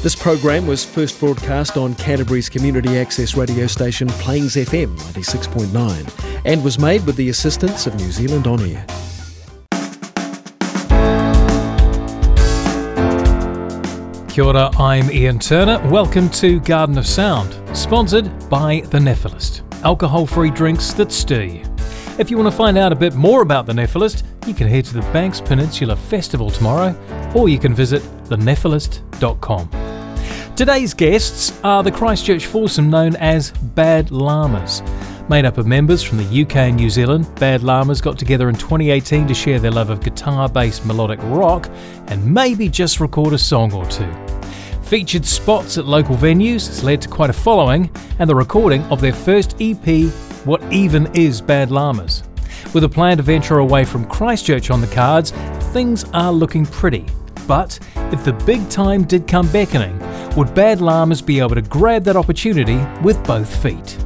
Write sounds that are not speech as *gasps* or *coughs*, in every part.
This program was first broadcast on Canterbury's community access radio station Plains FM 96.9 and was made with the assistance of New Zealand On Air. Kia ora, I'm Ian Turner. Welcome to Garden of Sound, sponsored by The Nephilist, alcohol free drinks that stir you. If you want to find out a bit more about The Nephilist, you can head to the Banks Peninsula Festival tomorrow, or you can visit thenephilist.com. Today's guests are the Christchurch foursome known as Bad Llamas. Made up of members from the UK and New Zealand, Bad Llamas got together in 2018 to share their love of guitar based melodic rock and maybe just record a song or two. Featured spots at local venues has led to quite a following and the recording of their first EP, What Even Is Bad Llamas. With a plan to venture away from Christchurch on the cards, things are looking pretty. But if the big time did come beckoning, would Bad Llamas be able to grab that opportunity with both feet?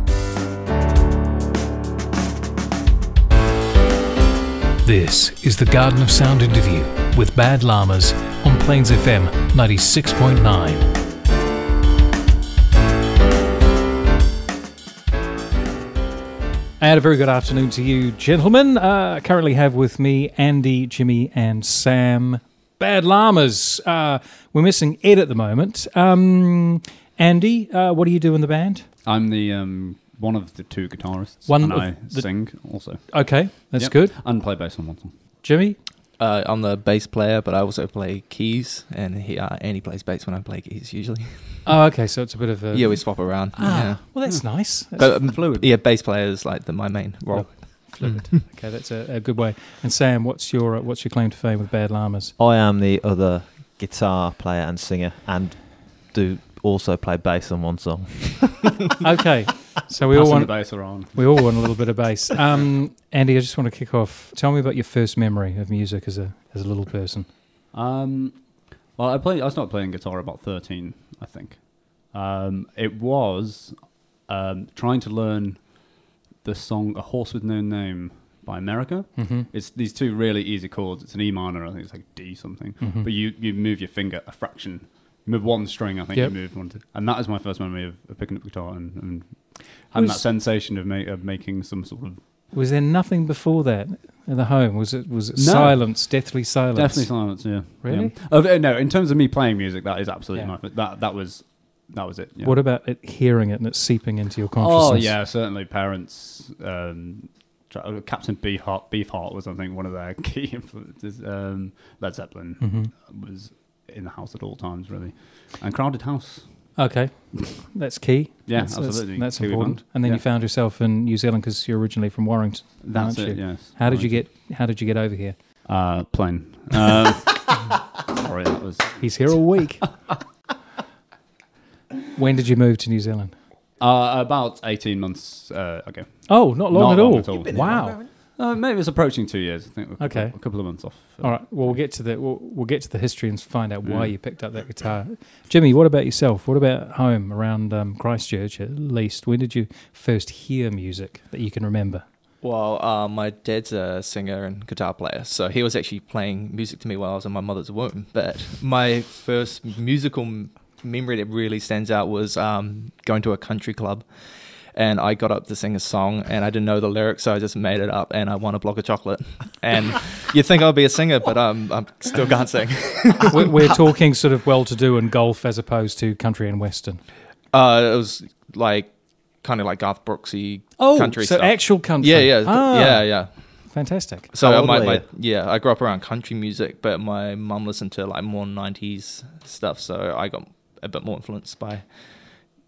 This is the Garden of Sound interview with Bad Llamas on Plains FM 96.9. And a very good afternoon to you, gentlemen. Uh, I currently have with me Andy, Jimmy, and Sam. Bad Llamas. Uh, we're missing Ed at the moment. Um, Andy, uh, what do you do in the band? I'm the um, one of the two guitarists, One and of I the- sing also. Okay, that's Yep. good. And play bass on one song. Jimmy? Uh, I'm the bass player, but I also play keys, and he uh, Andy plays bass when I play keys usually. *laughs* Oh, okay, so it's a bit of a. yeah, we swap around. Ah, Yeah, well, that's nice. That's but um, fluid. Yeah, bass player is like the, my main role. Fluid. okay, that's a, a good way. And Sam, what's your uh, what's your claim to fame with Bad Llamas? I am the other guitar player and singer, and do also play bass on one song. *laughs* okay, so we all want the bass around. we all want a little bit of bass. Um, Andy, I just want to kick off. Tell me about your first memory of music as a as a little person. Um, well, I play. I started playing guitar about thirteen, I think. Um, it was um, trying to learn the song "A Horse with No Name" by America. Mm-hmm. It's these two really easy chords. It's an E minor. I think it's like D something. Mhm. But you you move your finger a fraction. You move one string. I think Yep. you move one. To, and that is my first memory of, of picking up the guitar and, and having that sensation of, ma- of making some sort of Was there nothing before that in the home? Was it was it No. silence, deathly silence? Definitely silence. Yeah. Really? Yeah. Oh, no, in terms of me playing music, that is absolutely Yeah. my that that was that was it. Yeah. What about it hearing it and it seeping into your consciousness? oh yeah, certainly parents. Um, uh, Captain Beefheart, Beefheart was I think one of their *laughs* key influences. Um, Led Zeppelin hmm was in the house at all times, really, and Crowded House. Okay, *laughs* that's key. Yeah, that's, that's- absolutely. That's, Kiwi important. And then Yeah. you found yourself in New Zealand because you're originally from Warrington. That's it. you? Yes. How did you get? How did you get over here? Uh, plane. Um, *laughs* sorry, that was He's here all week. When did you move to New Zealand? uh, about eighteen months uh, ago. Oh, not long Not at long all. at all. Wow. Uh, maybe it's approaching two years. I think. A couple, Okay. A couple of months off. All right. Well, we'll get to the we'll, we'll get to the history and find out why Yeah. you picked up that guitar. Jimmy, what about yourself? What about home around um, Christchurch at least? When did you first hear music that you can remember? Well, uh, my dad's a singer and guitar player, so he was actually playing music to me while I was in my mother's womb. But my first musical m- memory that really stands out was um, going to a country club. And I got up to sing a song, and I didn't know the lyrics, so I just made it up, and I won a block of chocolate. *laughs* And you'd think I'd be a singer, but um, I still can't sing. *laughs* we're, we're talking sort of well-to-do and golf as opposed to country and western. Uh, it was like kind of like Garth Brooksy Oh, country so stuff. actual country. yeah, yeah, Ah, yeah, yeah. Fantastic. So How uh, my, my yeah, I grew up around country music, but my mum listened to like more '90s stuff, so I got a bit more influenced by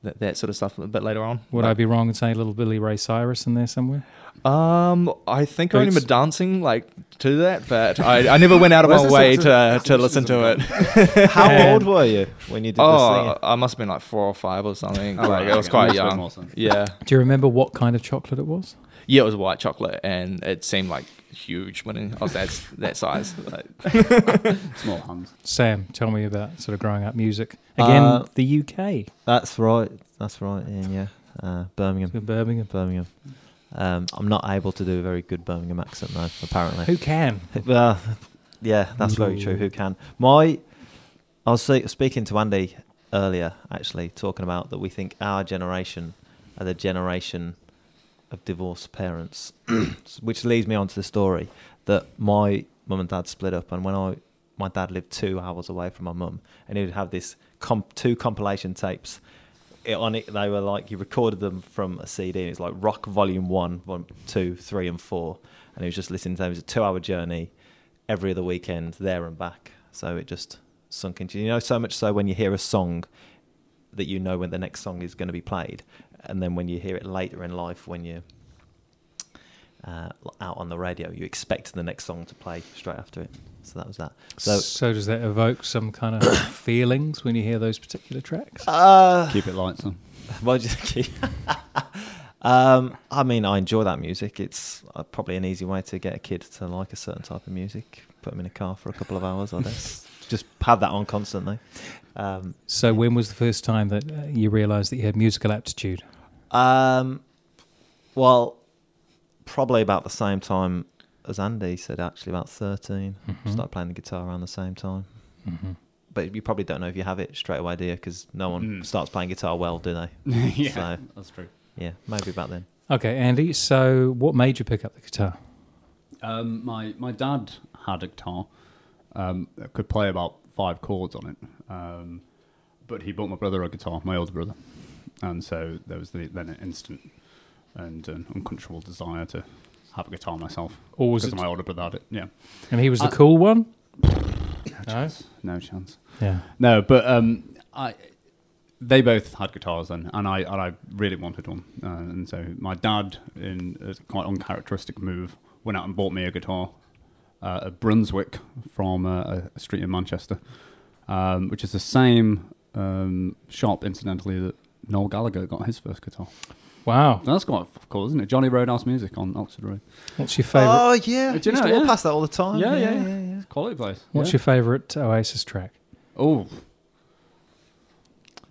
that, that sort of stuff a bit later on. Would I be wrong in saying little Billy Ray Cyrus in there somewhere? Um, I think I Boots? remember dancing like to that, but I, I never went out of my way this- to to listen to it. *laughs* How And- old were you when you did Oh, I must have been like four or five or something. *laughs* Oh, like right, it was quite young. more. Yeah, Do you remember what kind of chocolate it was? Yeah, it was white chocolate, and it seemed like huge when I was that that size. Like, *laughs* Small hands. Sam, tell me about sort of growing up music. Again, Uh, the UK, That's right. That's right. Ian, yeah. Uh, Birmingham. Birmingham. Birmingham. Um, I'm not able to do a very good Birmingham accent though. Apparently. Who can? *laughs* Well, yeah, that's very true. Who can? My, I was se- speaking to Andy earlier, actually, talking about that we think our generation are the generation of divorced parents, *clears throat* which leads me on to the story that my mum and dad split up, and when I my dad lived two hours away from my mum, and he would have this comp, two compilation tapes. It, on it, they were like he recorded them from a CD. And it's like Rock Volume One, One, Two, Three, and Four, and he was just listening to them. It was a two-hour journey every other weekend, there and back. So it just sunk into you know so much so when you hear a song that you know when the next song is going to be played, and then when you hear it later in life when you uh, out on the radio, you expect the next song to play straight after it. So that was that. So, So does that evoke some kind of *coughs* feelings when you hear those particular tracks? uh, Keep it lights on. *laughs* well, just keep. *laughs* um, I mean, I enjoy that music. It's uh, probably an easy way to get a kid to like a certain type of music. Put them in a car for a couple of hours, I *laughs* guess. just have that on constantly. Um, So when was the first time that uh, you realised that you had musical aptitude? Um, well, probably about the same time as Andy said. Actually, about 13 Mhm. Started playing the guitar around the same time. Mm-hmm. But you probably don't know if you have it straight away, do you? Because no one Mm. starts playing guitar well, do they? *laughs* yeah, So- that's true. Yeah, maybe back then. Okay, Andy. So what made you pick up the guitar? Um, my my dad had a guitar. Um, that could play about five chords on it. Um, but he bought my brother a guitar, my older brother, and so there was the, then an instant and an uncontrollable desire to have a guitar myself. Or was because it? my older brother had it. Yeah, And he was the I- cool one. no No? chance. No chance. Yeah. No, but um, I they both had guitars then, and I and I really wanted one, uh, and so my dad, in a quite uncharacteristic move, went out and bought me a guitar, uh, a Brunswick from uh, a street in Manchester, um, which is the same um, shop, incidentally, that Noel Gallagher got his first guitar. Wow. That's quite cool, isn't it? Johnny Roadhouse Music on Oxford Road. What's your favourite? Oh yeah, Do you used know, to walk yeah. past that all the time. Yeah, yeah, yeah, yeah. yeah. Quality place. What's your favourite Oasis track? Oh.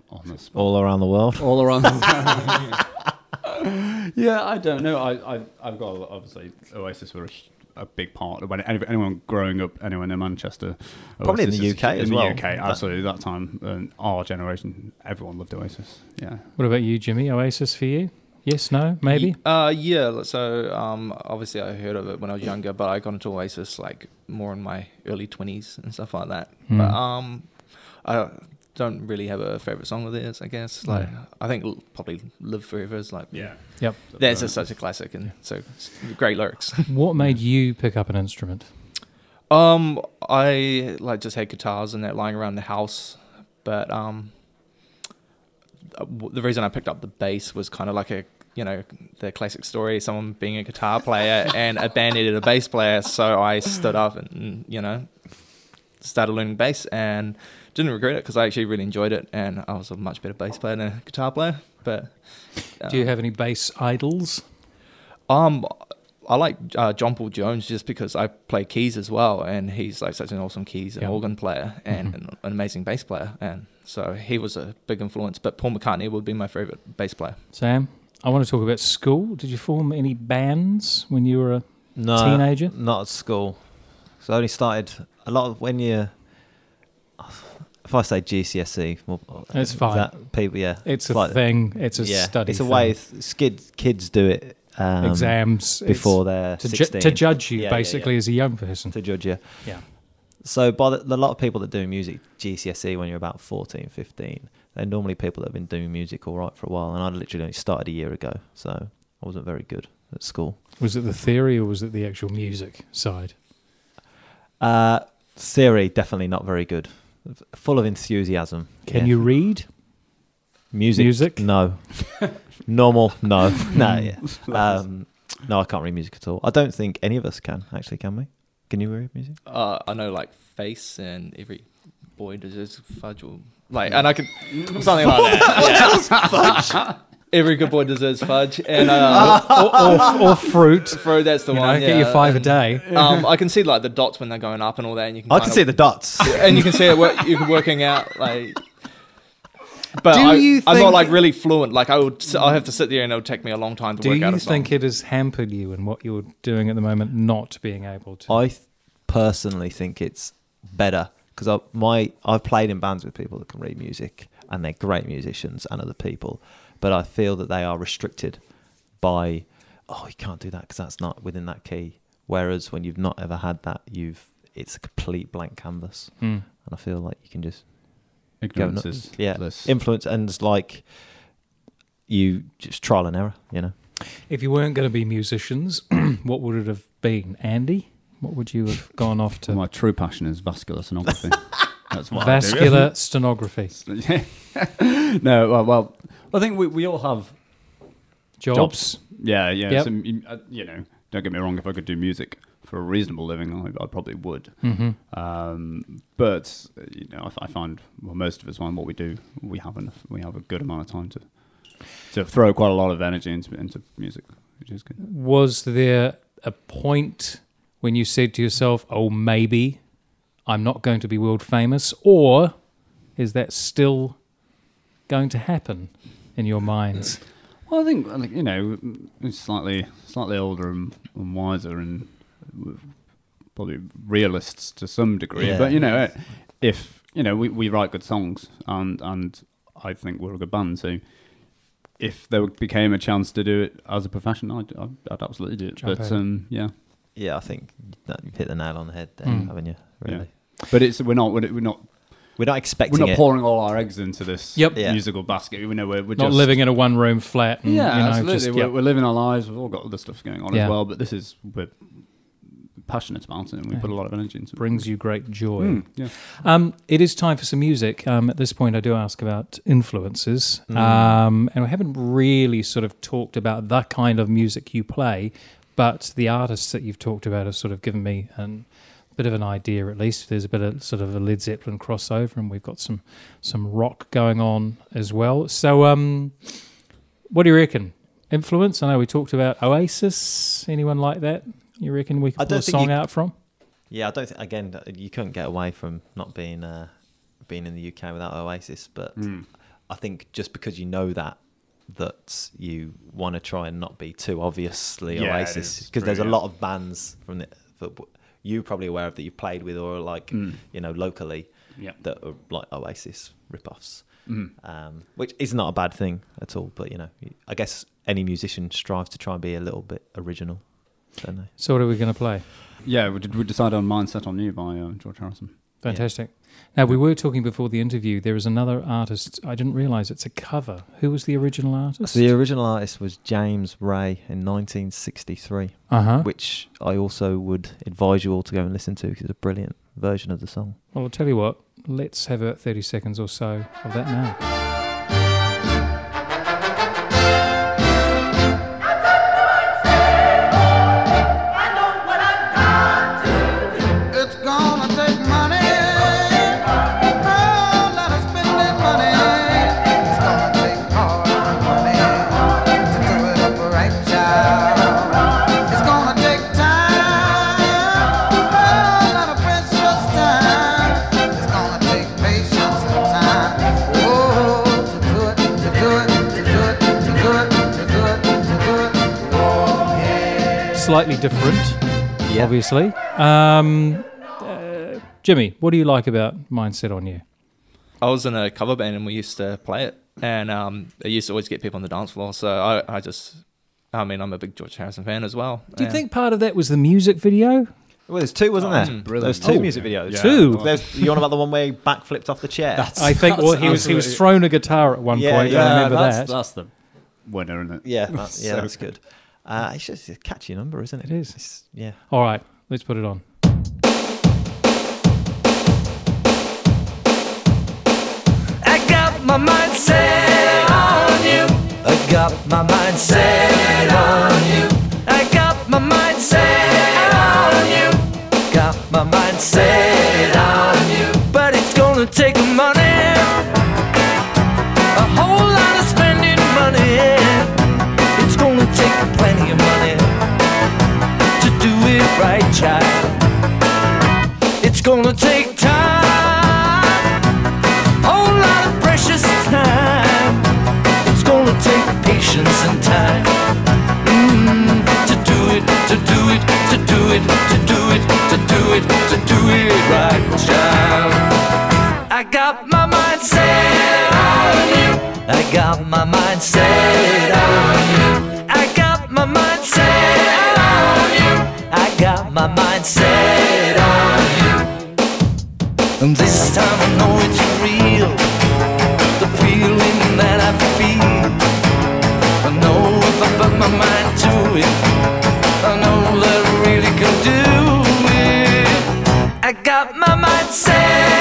On the spot. All around the world. all around. *laughs* *laughs* yeah, I don't know. I, I I've got obviously Oasis were a, hu- a big part of when anyone growing up, anyone in Manchester, Probably in Oasis the is- UK in as the. UK, absolutely. That time, and our generation, everyone loved Oasis. Yeah, What about you, Jimmy? Oasis for you? Yes, no, maybe? Uh, yeah. So um, obviously I heard of it when I was younger, but I got into Oasis like more in my early twenties and stuff like that. Hmm. But um, I don't really have a favorite song of theirs. I guess like No. I think l- probably "Live Forever" is like yeah. Yep. that's just such a classic and so great lyrics. *laughs* What made you pick up an instrument? Um, I like just had guitars and that lying around the house, but um, uh, the reason I picked up the bass was kind of like a you know the classic story: someone being a guitar player *laughs* and a band needed a bass player, so I stood up and you know started learning bass and didn't regret it because I actually really enjoyed it and I was a much better bass player than a guitar player. But Do you um, have any bass idols? um, I like uh, John Paul Jones just because I play keys as well, and he's like such an awesome keys and Yeah. organ player and Mhm. an, an amazing bass player, and so he was a big influence. But Paul McCartney would be my favorite bass player. Sam, I want to talk about school. Did you form any bands when you were a No, Teenager? Not at school. So I only started a lot of when you. If I say GCSE, well, It's fine. that people, yeah, It's a like- thing. It's a yeah, study. It's a thing. way kids kids do it. Um, Exams before they're to, ju- to judge you Yeah, basically yeah. as a young person. to judge you. Yeah. So by the, the lot of people that do music GCSE when you're about 14, 15, they're normally people that have been doing music all right for a while. And I literally only started a year ago, so I wasn't very good at school. Was it the theory or was it the actual music side? Uh, theory definitely not very good. F- Full of enthusiasm. Can Yeah. you read? music? music? No. *laughs* Normal? No. *laughs* no. Yeah. Um, no, I can't read music at all. I don't think any of us can. Actually, can we? Can you read music? Uh, I know like face and every boy deserves fudge or like, and I could something like that. *laughs* Yeah. Every good boy deserves fudge, and uh, *laughs* or, or, or fruit? *laughs* throw that's the You know, one. get yeah, your five a day. Um, I can see like the dots when they're going up and all that, and you can. I can of- see the dots. and you can see it. Work, you can working out like. But Do I, you I'm not like really fluent. Like I would, s- I have to sit there and it would take me a long time to Do work out you a song. think it has hampered you in what you're doing at the moment, not being able to? I th- personally think it's better because I my I've played in bands with people that can read music, and they're great musicians and other people, but I feel that they are restricted by oh you can't do that because that's not within that key. Whereas when you've not ever had that, you've it's a complete blank canvas, Hmm. and I feel like you can just Ignorance nuts. is yeah bliss. influence and it's like you just trial and error, you know. If you weren't going to be musicians, *clears throat* what would it have been? Andy? What would you have gone off to? My true passion is vascular sonography. *laughs* That's what I do. Vascular stenography. *laughs* *laughs* no, well, well, I think we, we all have Jobs. jobs. Yeah, yeah. Yep. So, you uh, know, don't get me wrong. If I could do music for a reasonable living, I, I probably would. hmm Um, but you know, I, I find well, most of us find what we do, we have enough, we have a good amount of time to to throw quite a lot of energy into into music, which is good. Was there a point when you said to yourself, oh, maybe I'm not going to be world famous? Or is that still going to happen in your minds? Well, I think like, you know, it's slightly slightly older and, and wiser, and probably realists to some degree. Yeah. But you know, if you know, we, we write good songs, and and I think we're a good band. So if there became a chance to do it as a profession, I'd I'd, I'd absolutely do it. Jump but um, yeah, Yeah, I think you've hit the nail on the head there, Mm. haven't you? Yeah. Really. but it's we're not we're not We're not expecting. we're not it. pouring all our eggs into this Yep. Yeah. musical basket. We know we're, we're Not just living in a one room flat. And, Yeah, you know, absolutely. Just, we're, yep. we're living our lives. We've all got other stuff going on Yeah. as well, but this is we're passionate about it, and we Yeah. put a lot of energy into it. brings you great joy. Mm, yeah. Um, it is time for some music. Um, at this point, I do ask about influences, Mm. um, and we haven't really sort of talked about the kind of music you play, but the artists that you've talked about have sort of given me an, a bit of an idea. At least there's a bit of sort of a Led Zeppelin crossover, and we've got some some rock going on as well. So, um, what do you reckon? Influence? I know we talked about Oasis. Anyone like that? You reckon we I could pull a song you- out from? Yeah, I don't think again you couldn't get away from not being uh, being in the UK without Oasis, but Mm. I think just because you know that that you want to try and not be too obviously Yeah, Oasis because there's a lot of bands from the that w- you probably aware of that you've played with or like Mm. you know locally Yeah. that are like Oasis rip-offs. Mm. um, which is not a bad thing at all. But you know, I guess any musician strives to try and be a little bit original, don't they? So, what are we going to play? Yeah, we, did, we decided on Mindset on You by uh, George Harrison. Fantastic. Now, we were talking before the interview. There is another artist. I didn't realize it's a cover. Who was the original artist? So the original artist was James Ray in 1963, uh huh. which I also would advise you all to go and listen to because it's a brilliant version of the song. Well, I'll tell you what. Let's have about 30 seconds or so of that now. Slightly different, Yeah. obviously. Um, uh, Jimmy, what do you like about Mindset on You? I was in a cover band and we used to play it, and um, it used to always get people on the dance floor. So I, I just, I mean, I'm a big George Harrison fan as well. Do you think part of that was the music video? Well, there's two, wasn't Oh, there? that's brilliant. There's two Oh, music videos. Yeah. Two? There's, you on about the one where he backflipped off the chair? That's, I think well, he was he was absolutely- thrown a guitar at one Yeah, point. yeah, I remember that's, that. that's the winner, isn't it? yeah, that, yeah, *laughs* So- that's good. Uh, it's just a catchy number, isn't it? It is. It's- yeah. All right, let's put it on. I got my mind set on you. I got my mind set on you. I got my mind set on you. Got my mind set on you. But it's gonna take money. Gonna take time whole lot of precious time. It's gonna take patience and time mm, to do it, to do it, to do it, to do it, to do it, to do it right, child. I got my mind set on you. I got my mind set on you. I got my mind set on you. I got my mind set. And this time I know it's real. The feeling that I feel. I know if I put my mind to it, I know that I really can do it. I got my mind set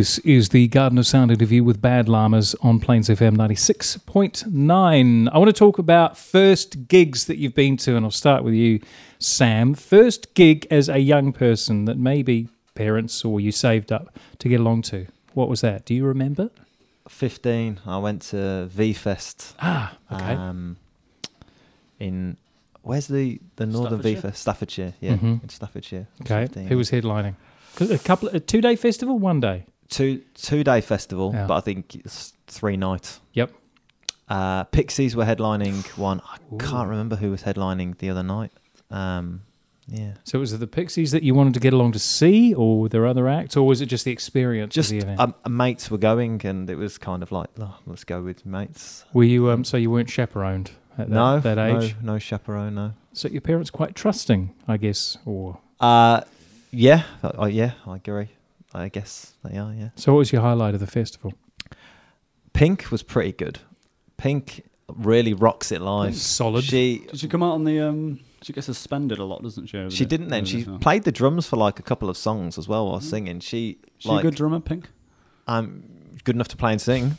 This is the Garden of Sound interview with Bad Llamas on Plains FM 96.9. I want to talk about first gigs that you've been to, and I'll start with you, Sam. First gig as a young person that maybe parents or you saved up to get along to. What was that? Do you remember? 15, I went to V Fest. Ah, okay. Um, in where's the the northern V Staffordshire? Fest? Staffordshire, yeah, Mhm. in Staffordshire. Okay. 15. Who was headlining? A couple, a two day festival, one day. Two two day festival, Yeah. but I think it's three nights. Yep. Uh, Pixies were headlining one. I Ooh. can't remember who was headlining the other night. Um, yeah, So was it the Pixies that you wanted to get along to see, or were there other acts, or was it just the experience just the event? um, mates were going, and it was kind of like, oh, let's go with mates. were you um, so you weren't chaperoned at that, no, that age? no, no chaperone, no. So your parents quite trusting, I guess, or Uh, yeah, uh, yeah, I agree. I guess they are. Yeah, so what was your highlight of the festival? Pink was pretty good. Pink really rocks it live. Solid. She Did she come out on the? Um, she gets suspended a lot, doesn't she? she the- didn't then. She the played the drums for like a couple of songs as well while singing. She She like a good drummer, Pink. I'm good enough to play and sing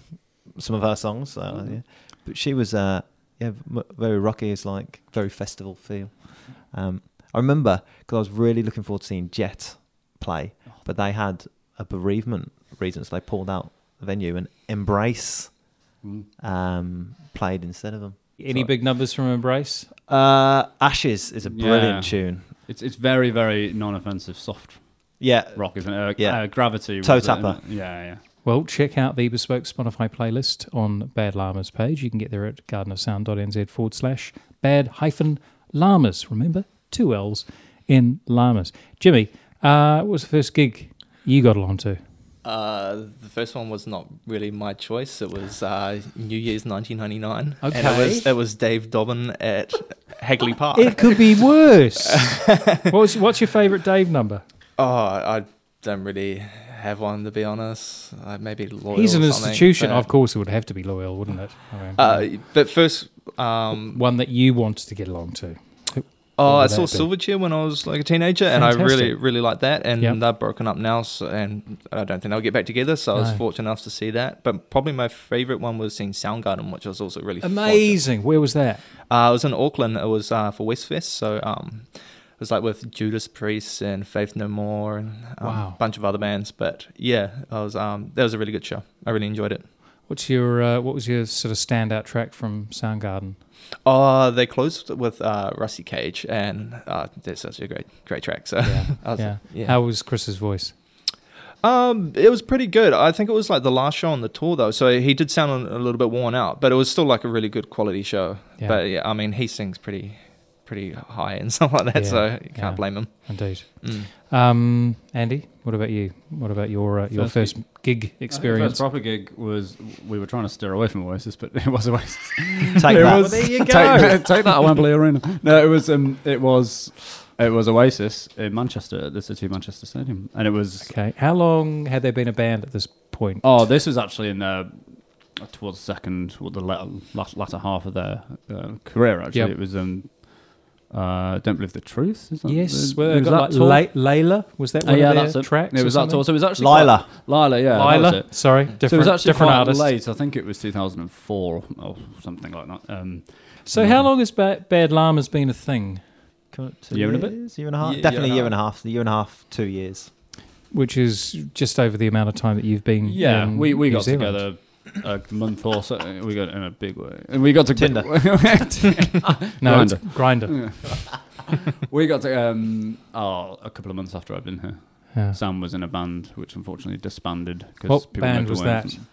some of her songs. So, Mhm. yeah. But she was, uh, yeah, very rocky. It's like very festival feel. Um, I remember because I was really looking forward to seeing Jet play, but they had a bereavement reason, so they pulled out the venue and Embrace Mm. um, played instead of them. Any So- big numbers from Embrace? Uh, Ashes is a brilliant Yeah. tune. It's it's very very non-offensive, soft Yeah, rock, isn't it? Uh, Yeah. uh, Gravity. Toe was tapper. it? Yeah, yeah. Well, check out the bespoke Spotify playlist on Bad Llamas page. You can get there at gardenofsound.nz forward slash bad hyphen llamas. Remember, two L's in llamas. Jimmy, uh, what was the first gig you got along to? Uh, the first one was not really my choice. It was uh, New Year's 1999. And Okay. it was, it was Dave Dobbyn at *laughs* Hagley Park. It could be worse. *laughs* what's what's your favourite Dave number? oh, I don't really have one, to be honest. Uh, maybe Loyal He's an or institution. Of course, it would have to be loyal, wouldn't it? I mean, Uh, but first, um, one that you wanted to get along to. Oh, I saw? Silverchair when I was like a teenager, and I really, really liked that. And Yep. they're broken up now, so, and I don't think they'll get back together. So I was fortunate enough to see that. But probably my favorite one was seeing Soundgarden, which I was also really fortunate- Amazing. Where was that? Uh, it was in Auckland. It was uh, for Westfest, so um, it was like with Judas Priest and Faith No More and um, Wow. a bunch of other bands. But yeah, I was um, that was a really good show. I really enjoyed it. What's your uh, what was your sort of standout track from Soundgarden? Oh, they closed with uh, Rusty Cage, and uh, that's such a great, great track. So Yeah, *laughs* was- yeah. yeah. How was Chris's voice? Um, it was pretty good. I think it was like the last show on the tour though, so he did sound a little bit worn out, but it was still like a really good quality show. Yeah. But yeah, I mean, he sings pretty, pretty high and *laughs* stuff like that, Yeah, so you can't blame him. Indeed. Mm. Um, Andy, what about you? What about your uh, your First first gig I think the experience? First proper gig was we were trying to steer away from Oasis, but *laughs* it was Oasis. Take It that. was- there you go. take, *laughs* take that at Wembley Arena. No, it was um, it was it was Oasis in Manchester at the City of Manchester Stadium, and it was Okay. How long had there been a band at this point? oh, this was actually in the towards the second or the latter, latter, latter half of their uh, career. Actually, Yep. it was um, uh, don't believe the truth. Is that yes. the- Well, was got that like? La- Layla. Was that Oh, one yeah, of their that's it. tracks? It was that something? tour. So it was actually Lyla. Quite, Lyla, yeah, that was Lyla. it. Sorry, So it different was actually different quite artist. late. I think it was 2004 or something like that. Um, So how long has ba- Bad Llama's been a thing? Two Year and a bit? years, Year and a half. Ye- Definitely year year and and a a half. Year and a half, two years. Which is just over the amount of time that you've been. Yeah, in we, we New got Zealand. together a month or so. We got in a big way, and we got to Tinder. *laughs* No, it's Grindr. grinder. *laughs* we got to um, oh, a couple of months after I'd been here. Yeah. Sam was in a band which unfortunately disbanded. 'cause What people band moved was away that? from-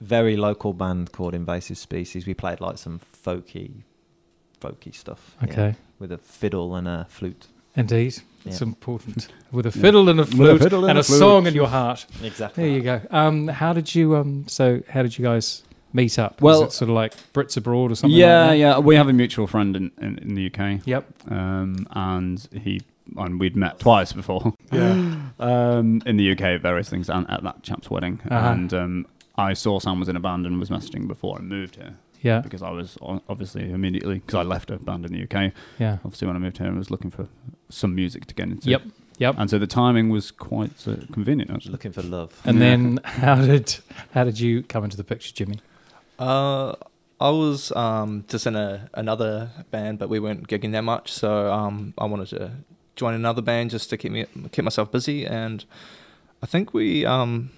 Very local band called Invasive Species. We played like some folky, folky stuff. yeah, Okay. with a fiddle and a flute. Indeed, it's Yeah. important. *laughs* With a fiddle and a a flute fiddle and and a a flute. song in your heart. Exactly. There you go. Um, how did you um? So how did you guys meet up? Well- Was it sort of like Brits abroad or something? Yeah, like that? yeah. We have a mutual friend in, in, in the UK, Yep. um, and he and we'd met twice before. *gasps* Yeah. *gasps* um, in the UK at various things and at that chap's wedding. Uh-huh. And um, I saw Sam was in a band and was messaging before I moved here Yeah. because I was obviously immediately because I left a band in the UK. Yeah. Obviously, when I moved here, I was looking for some music to get into. Yep. Yep. And so the timing was quite uh, convenient. Actually. Looking for love. And Yeah. then *laughs* how did how did you come into the picture, Jimmy? Uh, I was um, just in a, another band, but we weren't gigging that much, so um, I wanted to join another band just to keep me keep myself busy. And I think we um,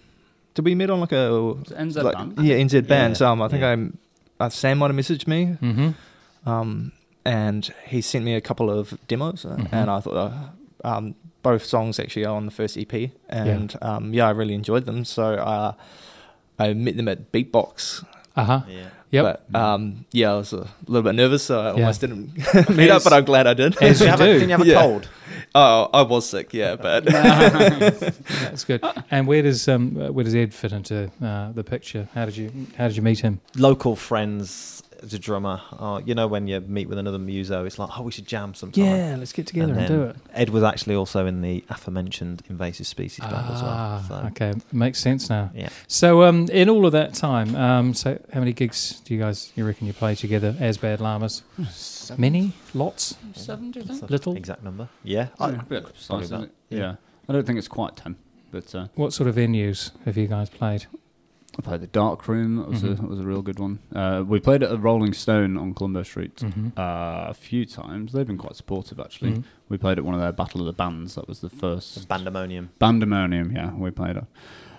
did we meet on like a Was NZ like- band? Yeah, NZ bands. Yeah, Um, I think yeah. I'm uh, Sam might have messaged me, Mm-hmm. um, and he sent me a couple of demos, uh, Mhm. and I thought. Uh, um, both songs actually are on the first EP, and yeah, um, yeah I really enjoyed them. So uh, I met them at Beatbox Uh huh. Yeah. Yep. but um, yeah, I was a little bit nervous, so I Yeah. almost didn't *laughs* meet up. But I'm glad I did. As Did you you have a, do. didn't you have a Yeah. cold? *laughs* oh, I was sick, yeah, but *laughs* That's good. And where does um uh, where does Ed fit into uh, the picture? How did you how did you meet him? Local friends as a drummer. Oh, you know when you meet with another muso, it's like, oh, we should jam sometime. Yeah, let's get together And and, do it. Ed was actually also in the aforementioned invasive species band as well. Ah, So, okay, makes sense now. yeah. So, um, in all of that time, um, so how many gigs do you guys you reckon you play together as Bad Llamas? Many, lots, Seven, do you think? little. Exact number. Yeah. I- Yeah, a bit precise, probably isn't that. it? Yeah. I don't think it's quite ten, but uh, What sort of venues have you guys played? I played the Dark Room. That was a Mhm. that was a real good one. Uh, we played at a Rolling Stone on Colombo Street Mm-hmm. uh, a few times. They've been quite supportive actually. Mhm. We played at one of their Battle of the Bands. That was the first Bandemonium. Bandemonium. Yeah, we played at,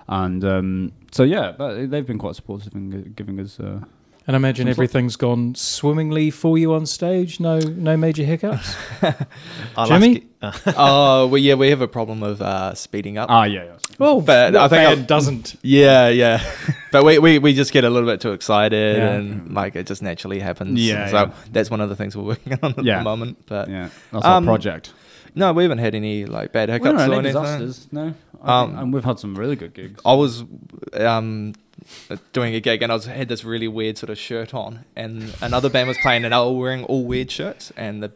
and um, so yeah, but they've been quite supportive in gi- giving us. Uh, And I imagine Some sort- everything's gone swimmingly for you on stage. No, no major hiccups. *laughs* I'll Jimmy? ask you- uh, *laughs* oh, well, yeah, we have a problem of uh, speeding up. ah, yeah, yeah. Oh, But I think band I'll- doesn't. yeah, yeah, *laughs* but we, we we just get a little bit too excited, Yeah. and like it just naturally happens. Yeah, so yeah. that's one of the things we're working on at Yeah. the moment. But Yeah, that's Um, our project. no, we haven't had any like bad We hiccups or any disasters. No, Um, and we've had some really good gigs. I was um, doing a gig and I was had this really weird sort of shirt on, and another band was playing and they were wearing all weird shirts, and the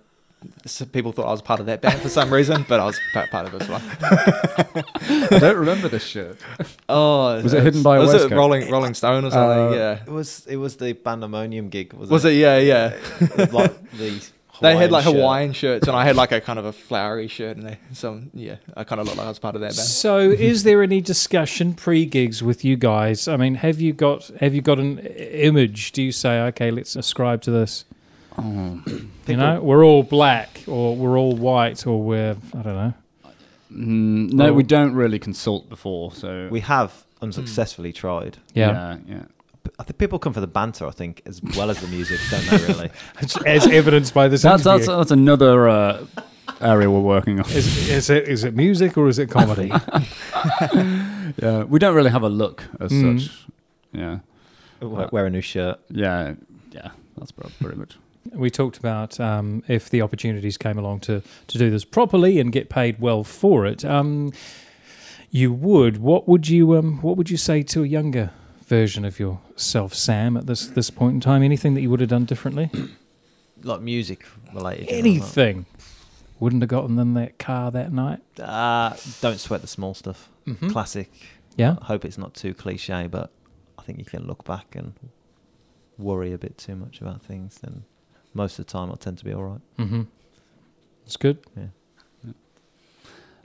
so people thought I was part of that band for some *laughs* reason, but I was part of this one. I don't remember this shirt. *laughs* Oh, Was it hidden by a was waistcoat? it Rolling Rolling Stone or something? Uh, yeah. It was it was the Bandemonium gig. Was, Was it? Yeah, yeah. like *laughs* the They had like shirt. Hawaiian shirts, and I had like a kind of a flowery shirt, and they, so yeah, I kind of looked like I was part of that band. So, is there any discussion pre-gigs with you guys? I mean, have you got have you got an image? Do you say, okay, let's ascribe to this? Oh. *clears throat* you know, we're all black, or we're all white, or we're I don't know. Mm, no, Oh. we don't really consult before, so We have unsuccessfully tried. Yeah, yeah, yeah. I think people come for the banter. I think as well as the music, don't they? Really. *laughs* as evidenced by this That's interview. that's that's another uh, area we're working on. is, is it is it music or is it comedy? *laughs* *laughs* Yeah, we don't really have a look as Mm. such. Yeah, wear, wear a new shirt. yeah, yeah. That's prob- pretty much. We talked about um, if the opportunities came along to to do this properly and get paid well for it. Um, you would. What would you um, What would you say to a younger version of yourself, Sam, at this this point in time? Anything that you would have done differently? *clears throat* Like music related. Anything. Wouldn't have gotten in that car that night. Uh, don't sweat the small stuff. Mhm. Classic. Yeah. I hope it's not too cliche, but I think you can look back and worry a bit too much about things, and most of the time I'll tend to be all right. Mm-hmm. It's good.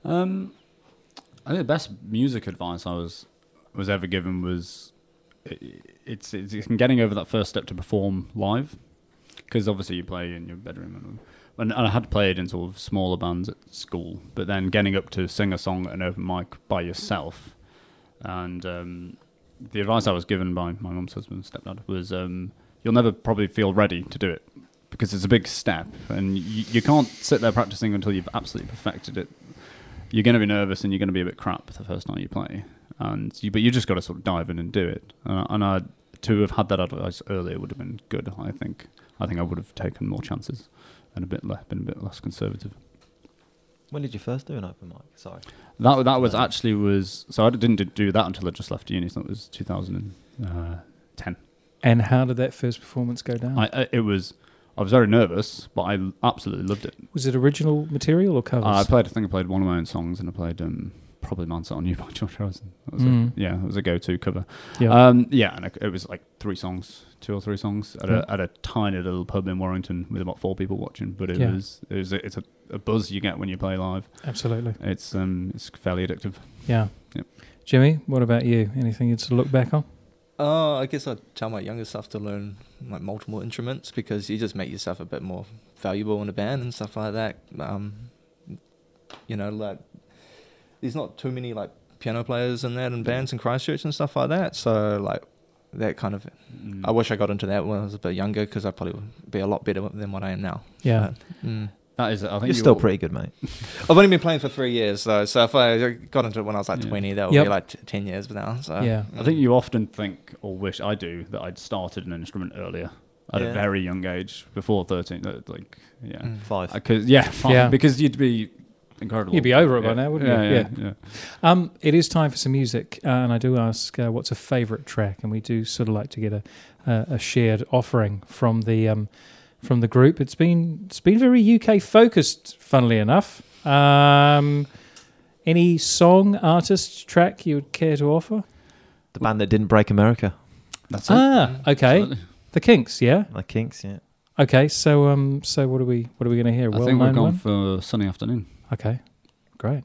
Um, I think the best music advice I was was ever given was i- it's it's, it's getting over that first step to perform live because obviously you play in your bedroom and, and I had played in sort of smaller bands at school, but then getting up to sing a song at an open mic by yourself, and um, the advice I was given by my mum's husband, stepdad, was um, you'll never probably feel ready to do it because it's a big step, and you, you can't sit there practicing until you've absolutely perfected it you're going to be nervous and you're going to be a bit crap the first time you play, and you, but you just got to sort of dive in and do it. Uh, and I, to have had that advice earlier would have been good. I think. I think I would have taken more chances and a bit less, been a bit less conservative. When did you first do an open mic? Sorry. That that was actually was so I didn't do that until I just left uni. So it was 2010. And how did that first performance go down? I, I it was I was very nervous, but I absolutely loved it. was it original material or covers? Uh, I played. I think I played one of my own songs, and I played um, probably "Man Set on You" by George Harrison. That was Mm. a, yeah, it was a go-to cover. yeah. Um, yeah, and it, it was like three songs, two or three songs at, Yeah. a, at a tiny little pub in Warrington with about four people watching. But it Yeah. was it was a, it's a, a buzz you get when you play live. Absolutely. It's um it's fairly addictive. Yeah. Yep. Jimmy, what about you? Anything you'd sort of look back on? Uh, I guess I'd tell my younger stuff to learn like multiple instruments because you just make yourself a bit more valuable in a band and stuff like that. Um, you know, like there's not too many like piano players in that and bands in Christchurch and stuff like that. So like that kind of, Mm. I wish I got into that when I was a bit younger because I probably would be a lot better than what I am now. Yeah. But, mm. That is. I think You're you still all- pretty good, mate. I've only been playing for three years though, so if I got into it when I was like Yeah. 20, that would Yep. be like t- 10 years now. So Yeah. I think you often think or wish I do that I'd started an instrument earlier at Yeah. a very young age before 13. uh, Like yeah, Mm. Five. because yeah, fine, Yeah. because you'd be incredible. You'd be over it by now, wouldn't yeah, you? Yeah, yeah. Um, it is time for some music, uh, and I do ask uh, what's a favourite track, and we do sort of like to get a a, a shared offering from the um, from the group. It's been it's been very UK focused, funnily enough. Um, any song, artist, track you would care to offer? The band that didn't break America, That's it. Ah, okay, Absolutely. the Kinks, yeah. the Kinks. Yeah. Okay, so um, so what are we what are we going to hear? I think we're going gone one? for sunny afternoon. Okay, great.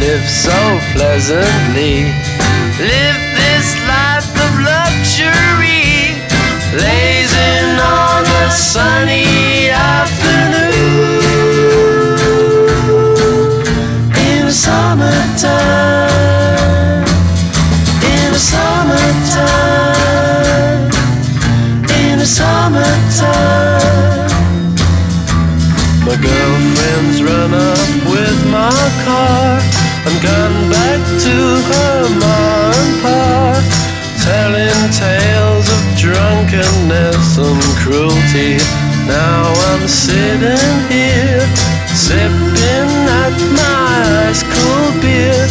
live so pleasantly. Live this life of luxury. Lazing on a sunny afternoon. In the summertime. In the summertime. In the summertime. My girlfriend's and gone back to her mom and pa, telling tales of drunkenness and cruelty. Now I'm sitting here, sipping at my ice cold beer,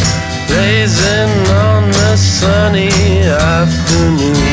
blazing on the sunny afternoon.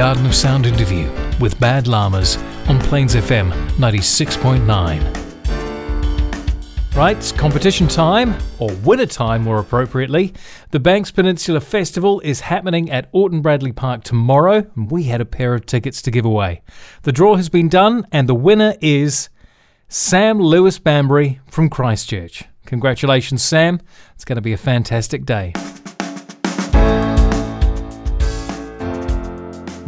Garden of Sound interview with Bad Llamas on Plains FM 96.9. Right, it's competition time, or winter time more appropriately. The Banks Peninsula Festival is happening at Orton Bradley Park tomorrow, and we had a pair of tickets to give away. The draw has been done, and the winner is Sam Lewis Bambury from Christchurch. Congratulations, Sam. It's going to be a fantastic day.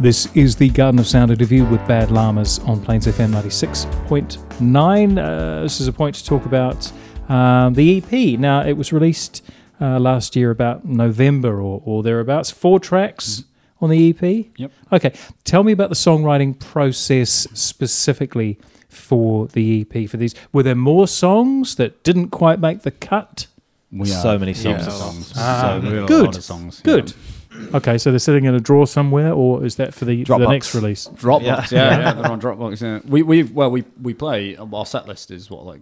This is the Garden of Sound interview with Bad Llamas on Plains FM 96.9. Uh, this is a point to talk about um, the EP. Now, it was released uh, last year about November or, or thereabouts. Four tracks on the EP? Yep. Okay. Tell me about the songwriting process specifically for the EP for these. Were there more songs that didn't quite make the cut? We So have many songs. heaps of songs. Ah, so really good. A lot of songs. Good. Okay, so they're sitting in a drawer somewhere, or is that for the, for the next release? Dropbox, Yeah. yeah, yeah, they're on Dropbox. Yeah. We we well we we play our set list is what like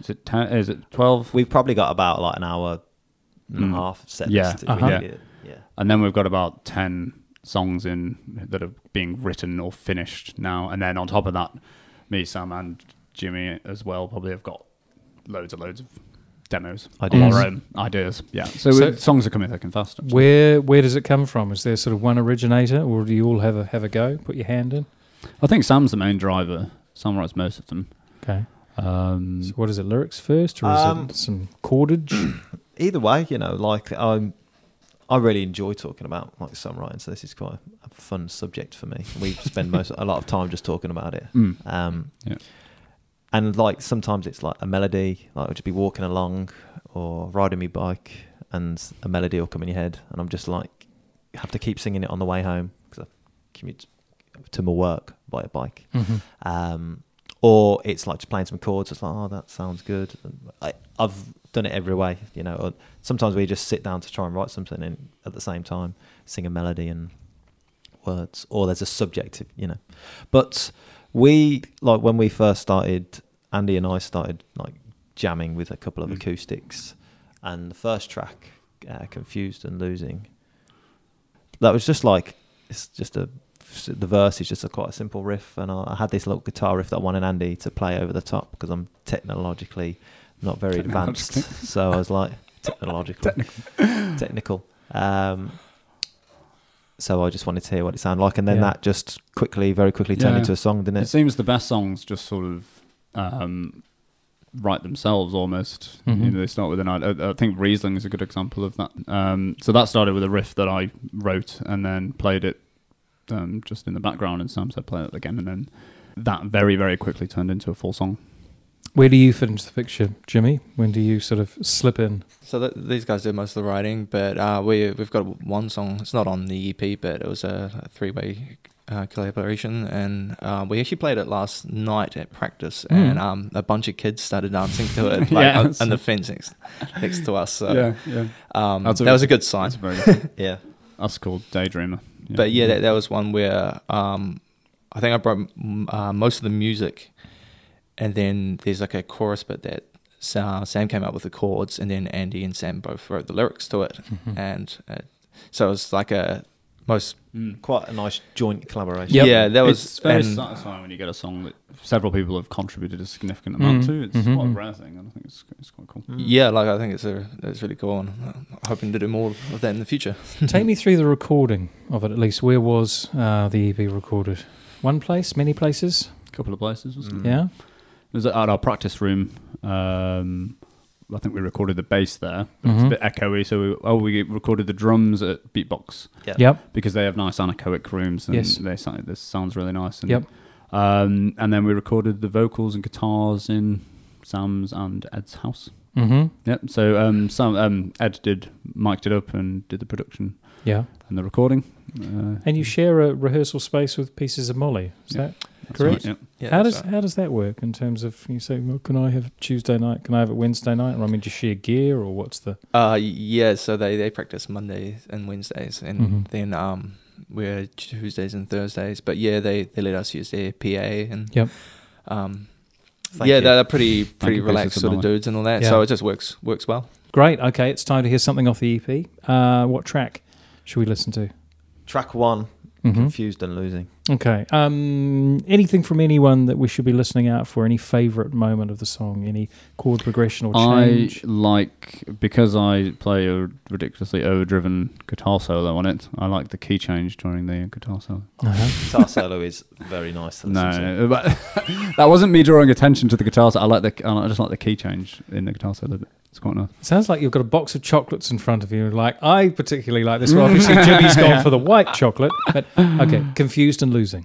is it ten, is it twelve? We've probably got about like an hour and Mm. a half set Yeah. list. if we Uh-huh. get it. Yeah. and then we've got about 10 songs in that are being written or finished now and then on top of that me sam and jimmy as well probably have got loads and loads of demos Ideas. of our own ideas yeah so, So- songs are coming thick and fast actually. Where where does it come from? Is there sort of one originator, or do you all have a have a go? Put your hand in. i think sam's the main driver sam writes most of them Okay. um, So what is it? Lyrics first, or is Um, it some cordage? *clears throat* Either way, you know, like I'm, I really enjoy talking about like songwriting. So this is quite a fun subject for me. We spend most a lot of time just talking about it. mm, Um, Yeah. And like sometimes it's like a melody, like I'll just be walking along or riding my bike, and a melody will come in your head, and I'm just like have to keep singing it on the way home because I commute to my work by a bike. Mhm. Um, or it's like just playing some chords. It's like, oh, that sounds good. I, I've done it every way, you know. Or sometimes we just sit down to try and write something and at the same time sing a melody and words, or there's a subjective, you know. But we like when we first started, Andy and I started like jamming with a couple of Mm. acoustics, and the first track, uh, "Confused and Losing," that was just like it's just a the verse is just a quite a simple riff, and I, I had this little guitar riff that I wanted Andy to play over the top because I'm technologically not very advanced. *laughs* So I was like technological, *laughs* technical. Um, so I just wanted to hear what it sounded like, and then Yeah. that just quickly, very quickly turned Yeah. into a song, didn't It it? seems the best songs just sort of um, write themselves almost. You Mhm. know, they start with an. I, I think Riesling is a good example of that. Um, so that started with a riff that I wrote and then played it um, just in the background, and Sam said play it again, and then that very very quickly turned into a full song. Where do you fit into the picture, Jimmy? When do you sort of slip in? So th- these guys do most of the writing, but uh, we we've got one song. It's not on the EP, but it was a, a three-way uh, collaboration, and uh, we actually played it last night at practice, Mm. and um, a bunch of kids started dancing to it, *laughs* like Yeah, on, on the fence next, next to us. So yeah. um, That's a- that was a good sign. Very good. *laughs* Yeah. That's called Daydreamer. But yeah, that, that was one where um, I think I brought uh, most of the music, and then there's like a chorus bit that Sa- Sam came up with the chords, and then Andy and Sam both wrote the lyrics to it, Mm-hmm. and uh, so it was like a most Mm. Quite a nice joint collaboration. Yep. yeah that was it's very and- satisfying when you get a song that several people have contributed a significant amount Mm. to. It's Mhm. quite a rare thing, and I think it's, it's quite cool. yeah like I think it's a it's really cool, and I'm hoping to do more of that in the future. *laughs* Take me through the recording of it, at least. Where was uh, the EP recorded? One place? Many places? A couple of places, wasn't Mm. it? Yeah? It was at our practice room. Um, I think we recorded the bass there. It's Mhm. a bit echoey, so we, oh, we recorded the drums at Beatbox Yeah. Yep. because they have nice anechoic rooms and Yes. they sound, this sounds really nice. And, Yep. Um, and then we recorded the vocals and guitars in Sam's and Ed's house. Mm-hmm. Yep. So um, Sam, um, Ed did mic'd it up and did the production Yeah. and the recording. Uh, And you share a rehearsal space with pieces of Molly. Is Yeah. that that's correct? right, yep. Yeah, how does right. how does that work in terms of you say, well, can I have Tuesday night? Can I have it Wednesday night? Or I mean, do you share gear or what's the? Uh, yeah, so they, they practice Mondays and Wednesdays, and Mhm. then um, we're Tuesdays and Thursdays. But yeah, they, they let us use their PA and Yep. um, Thank yeah, you. they're pretty pretty you, relaxed sort of Amala. dudes and all that. Yeah. So it just works works well. Great. Okay, it's time to hear something off the EP. Uh, what track should we listen to? Track one, Mhm. confused and losing. Okay. Um, anything from anyone that we should be listening out for? Any favourite moment of the song? Any chord progression or change? I change? like because I play a ridiculously overdriven guitar solo on it. I like the key change during the guitar solo. Uh-huh. Guitar solo is very nice to listen to. No, *laughs* but *laughs* that wasn't me drawing attention to the guitar. solo. I like the I just like the key change in the guitar solo. It's quite nice. Sounds like you've got a box of chocolates in front of you. Like I particularly like this. Well, obviously *laughs* Jimmy's gone for the white chocolate, but okay, confused and losing.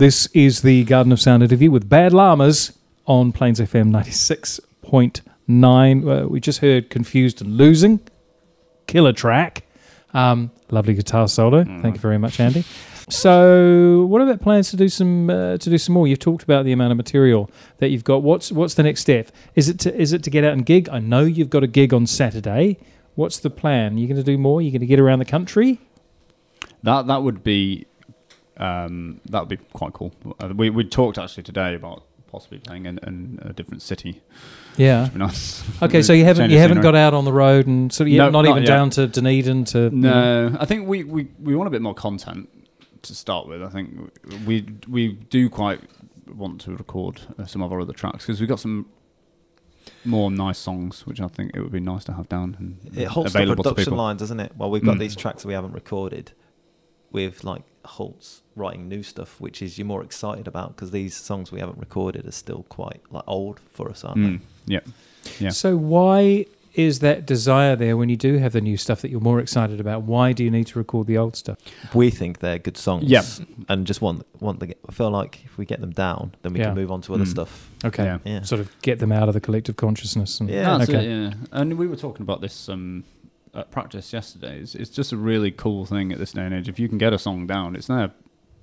This is the Garden of Sound interview with Bad Llamas on Plains FM 96.9. Uh, we just heard Confused and Losing, killer track. Um, lovely guitar solo. Thank you very much, Andy. So, what about plans to do some uh, to do some more? You've talked about the amount of material that you've got. What's what's the next step? Is it to, is it to get out and gig? I know you've got a gig on Saturday. What's the plan? You're going to do more? You're going to get around the country? That that would be um, that would be quite cool. Uh, we we talked actually today about possibly playing in, in a different city. Yeah. It'd be nice. *laughs* Okay, so you haven't you haven't got out on the road and sort of yeah, No, not, not even yet. down to Dunedin to No, I think we, we, we want a bit more content to start with. I think we we do quite want to record uh, some of our other tracks because we've got some more nice songs, which I think it would be nice to have down and It holds the available to production people. line, doesn't it? Well, we've got Mm. these tracks that we haven't recorded with like Holtz writing new stuff, which is you're more excited about because these songs we haven't recorded are still quite like old for us, aren't Mm, yeah, yeah. So why is that desire there when you do have the new stuff that you're more excited about? Why do you need to record the old stuff? We think they're good songs, Yeah. and just want want to get. I feel like if we get them down, then we Yeah. can move on to other Mm. stuff. Okay, Yeah. Yeah. sort of get them out of the collective consciousness. And, Yeah. That's okay. it, yeah. And we were talking about this um, at practice yesterday. It's, it's just a really cool thing at this day and age. If you can get a song down, it's there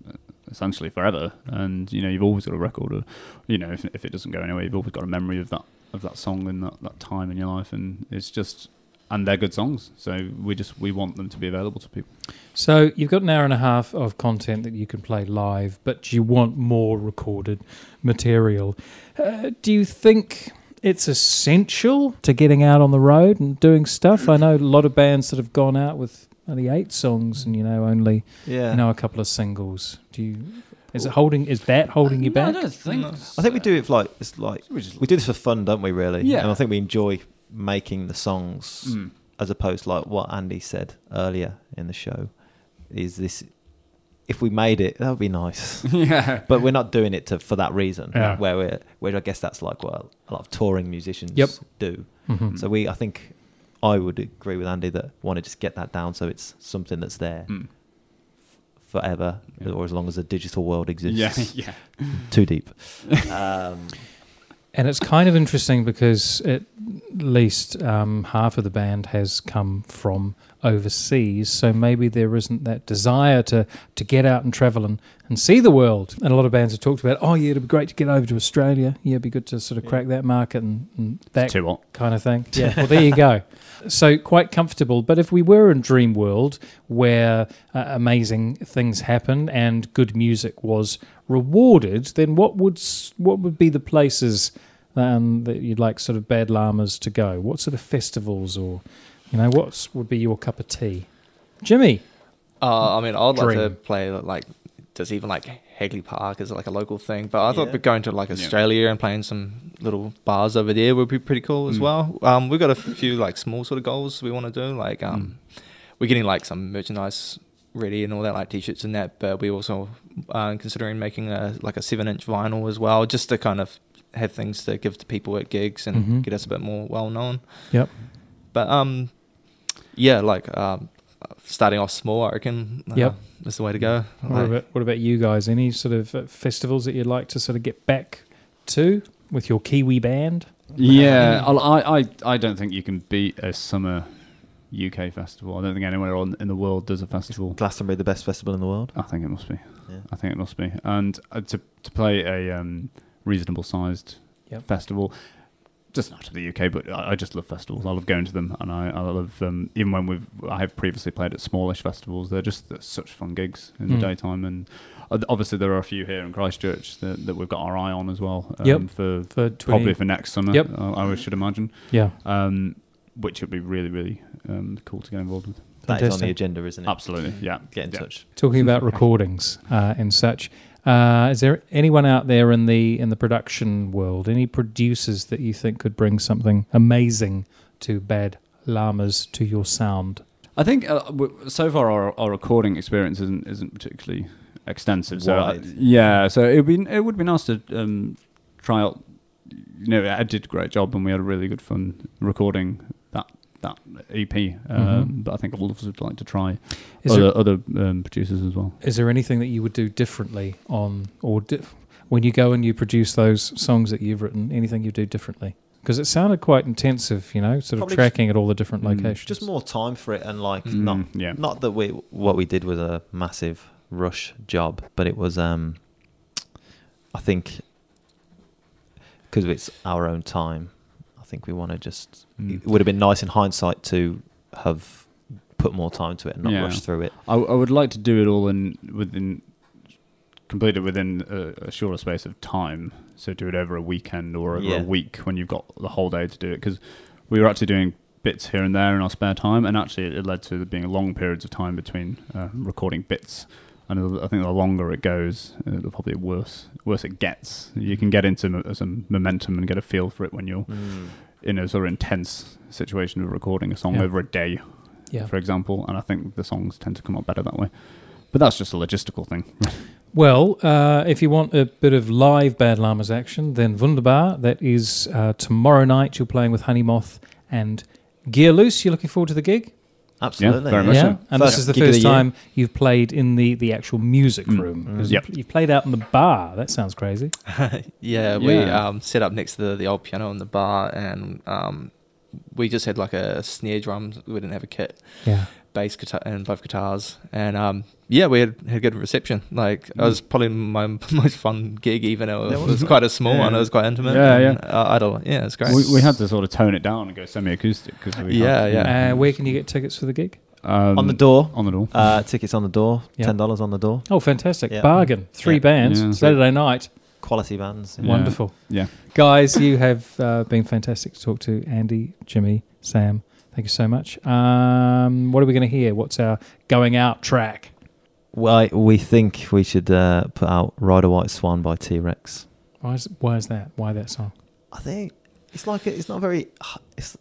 uh, essentially forever. And you know, you've always got a record. Of, you know, if, if it doesn't go anywhere, you've always got a memory of that of that song and that, that time in your life. And it's just, and they're good songs. So we just we want them to be available to people. So you've got an hour and a half of content that you can play live, but you want more recorded material. Uh, do you think it's essential to getting out on the road and doing stuff? I know a lot of bands that have gone out with only eight songs and you know only Yeah, you know a couple of singles. Do you? Is it holding? Is that holding you back? I don't think. I think we do it for like it's like We we do this for fun, don't we? Really? Yeah. And I think we enjoy making the songs Mm. as opposed to like what Andy said earlier in the show. Is this if we made it, that would be nice. *laughs* *laughs* yeah. but we're not doing it to for that reason. Yeah. Where we're where I guess that's like what a lot of touring musicians Yep. do. Mhm. So we I think I would agree with Andy that want to just get that down so it's something that's there Mm. forever Yeah. or as long as the digital world exists. Yeah, *laughs* yeah. Too deep. um, And it's kind of interesting because at least um, half of the band has come from overseas, so maybe there isn't that desire to, to get out and travel and, and see the world. And a lot of bands have talked about, oh yeah, it'd be great to get over to Australia. Yeah, it'd be good to sort of crack that market and, and that kind of thing. Yeah, *laughs* well, there you go. So quite comfortable. But if we were in dream world where uh, amazing things happen and good music was rewarded, then what would what would be the places um, that you'd like sort of Bad Llamas to go? What sort of festivals or, you know, what would be your cup of tea? Jimmy, Uh, I mean, I'd like to play like, there's even like Hagley Park is like a local thing, but I thought Yeah. we're going to like Yeah. Australia and playing some little bars over there would be pretty cool as Mm. well. Um, we've got a few like small sort of goals we want to do, like um, we're getting like some merchandise ready and all that, like t-shirts and that. But we also uh, considering making a like a seven-inch vinyl as well, just to kind of have things to give to people at gigs and Mhm. get us a bit more well known. Yep. But um, yeah, like um, starting off small, I reckon. Uh, Yep. is the way to go. what Like- about, what about you guys? Any sort of uh, festivals that you'd like to sort of get back to with your Kiwi band? Yeah, I'll- I, I, I don't think you can beat a summer UK festival. I don't think anywhere on, in the world does a festival. Glastonbury, the best festival in the world. I think it must be. Yeah. I think it must be. And uh, to to play a um, reasonable sized Yep. festival, doesn't to the UK, but I, I just love festivals. I love going to them, and I, I love um, even when we've I have previously played at smallish festivals. They're just they're such fun gigs in Mm. the daytime, and obviously there are a few here in Christchurch that, that we've got our eye on as well. Um, Yep. For For 20, probably for next summer. Yep. uh, I should imagine. Yeah. Um, which would be really really um, cool to get involved with. That is on the agenda, isn't it? Absolutely, yeah. Get in Yeah. touch. Talking about recordings uh, and such, uh, is there anyone out there in the in the production world, any producers that you think could bring something amazing to Bad Llamas to your sound? I think uh, so far our, our recording experience isn't isn't particularly extensive. So uh, Wide. yeah, so it would be it would be nice to um, try out. You know, Ed did a great job, and we had a really good fun recording that that EP. Um, Mhm. But I think all of us would like to try Is other there, other um, producers as well. is there anything that you would do differently on or di- when you go and you produce those songs that you've written? Anything you do differently? Because it sounded quite intensive, you know, sort of Probably tracking at all the different Mm. locations. Just more time for it, and like Mm, not yeah. not that we what we did was a massive rush job, but it was um I think because it's our own time. I think we want to just. Mm. It would have been nice in hindsight to have put more time to it and not Yeah. rush through it. I, I would like to do it all in within complete it within a, a shorter space of time. So do it over a weekend or over Yeah. a week when you've got the whole day to do it. Because we were actually doing bits here and there in our spare time, and actually it, led to there being long periods of time between uh, recording bits. And I think the longer it goes, uh, the probably worse worse it gets. You can get into some momentum and get a feel for it when you're in a sort of intense situation of recording a song Yeah. over a day yeah. for example, and I think the songs tend to come out better that way. But that's just a logistical thing. *laughs* Well, uh, if you want a bit of live Bad Llamas action, then Wunderbar. That is uh, tomorrow night. You're playing with Honey Moth and Gear Loose. You're looking forward to the gig? Absolutely. very much yeah. so. And First this is the gig the first year. time you've played in the, the actual music Mm. room. Mm. 'Cause Yep. You've played out in the bar. That sounds crazy. *laughs* yeah, we Yeah. um, set up next to the, the old piano in the bar, and um, we just had like a snare drum. We didn't have a kit, Yeah. bass guitar, and both guitars. And um, yeah, we had, had good reception. Like it was probably my *laughs* most fun gig, even though it was, was quite a small Yeah. one. It was quite intimate. Yeah, and, Uh, I don't. Yeah, it's great. we, we had to sort of tone it down and go semi-acoustic because we Yeah, had, yeah. Uh, where can you get tickets for the gig? Um, on the door. On the door. Uh, tickets on the door. Yeah. Ten dollars on the door. Oh, fantastic. Yeah. Bargain. Three Yeah. bands. Yeah. Saturday night. Quality bands. Yeah. Wonderful. Yeah. Guys, you have uh, been fantastic to talk to. Andy, Jimmy, Sam, thank you so much. Um, what are we going to hear? What's our going out track? Well, we think we should uh, put out "Ride a White Swan" by T Rex. Why is, why is that? Why that song? I think it's like a, it's not very. It's,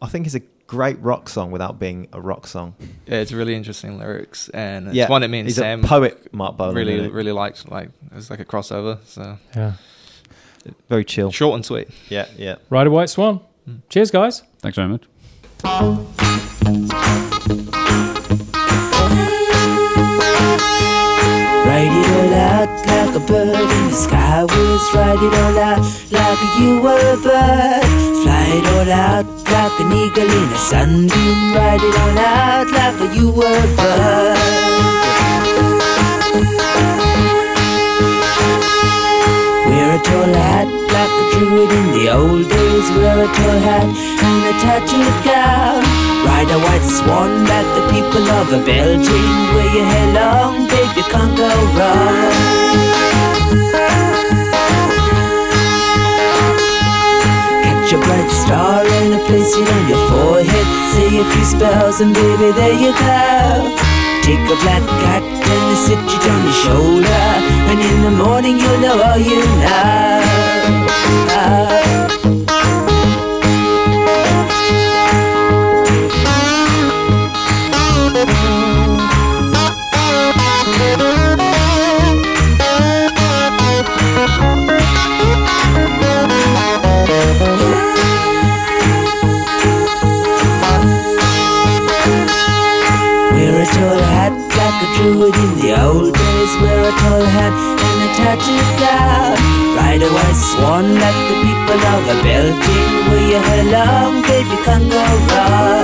I think it's a great rock song without being a rock song. yeah, it's really interesting lyrics, and it's yeah, one that me and he's Sam a poet, Marc Bolan. really isn't really liked. Like it was like a crossover. So Yeah. very chill. short and sweet. Yeah, yeah. Ride a White Swan. Mm. Cheers, guys. Thanks very much. Out like a bird in the sky was Ride all out like you were a bird Fly it all out like an eagle in a sunbeam Ride it all out like you were a bird Wear a tall hat like a druid in the old days. Wear a tall hat and a tattooed gown. Ride a white swan like the people of a Beltane. Hair long, babe, you can't go wrong. Catch a bright star and place it on your forehead. Say a few spells and baby, there you go. Take a black cat and sit it on your shoulder. And in the morning you'll know all you know. In the old days. Wear a tall hat and a tattooed gown. Ride a white swan like the people of a Beltane. Wear your hair long, baby, can't go wrong.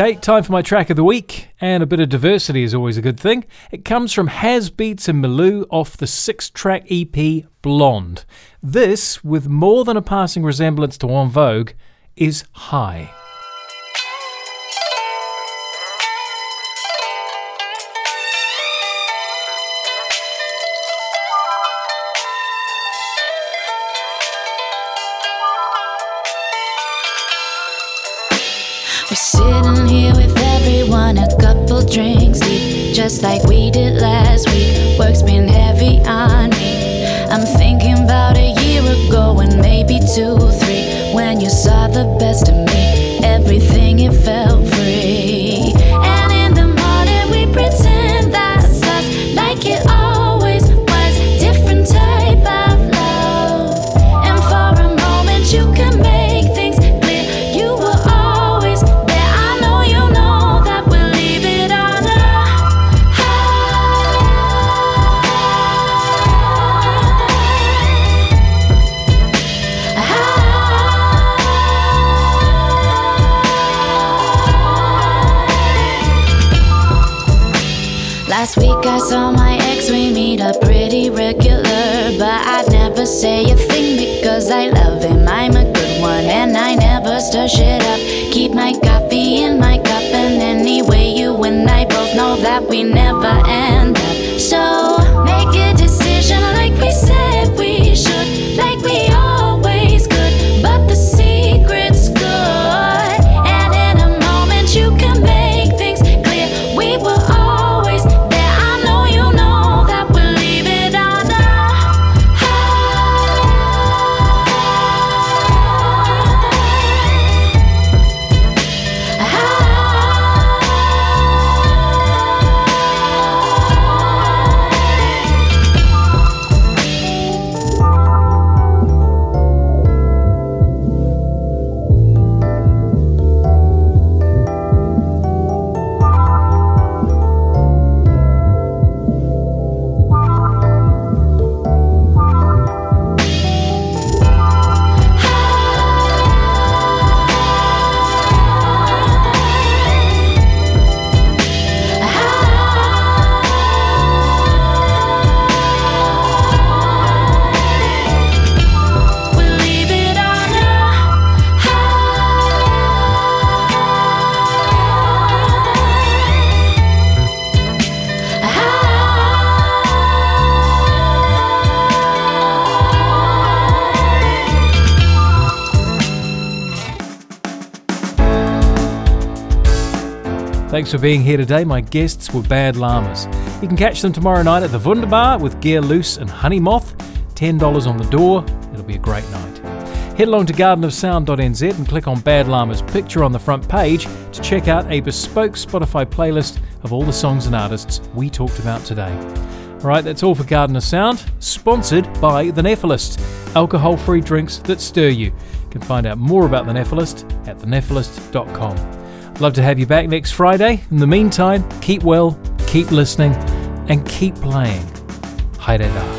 Okay, time for my track of the week, and a bit of diversity is always a good thing. It comes from Has Beats and Malou off the six track EP Blonde. This, with more than a passing resemblance to En Vogue, is High. Just like we did last week. Work's been heavy on me. I'm thinking about a year ago and maybe two, three, when you saw the best of me. Everything it felt free. Stir shit up. Keep my coffee in my cup, and anyway, you and I both know that we never end up. Thanks for being here today. My guests were Bad Llamas. You can catch them tomorrow night at the Wunderbar with Gear Loose and Honey Moth. $10 on the door. It'll be a great night. Head along to gardenofsound.nz and click on Bad Llama's picture on the front page to check out a bespoke Spotify playlist of all the songs and artists we talked about today. All right, that's all for Garden of Sound, sponsored by The Nephilist, alcohol free drinks that stir you. You can find out more about The Nephilist at thenephilist.com. Love to have you back next Friday. In the meantime, keep well, keep listening, and keep playing. Haere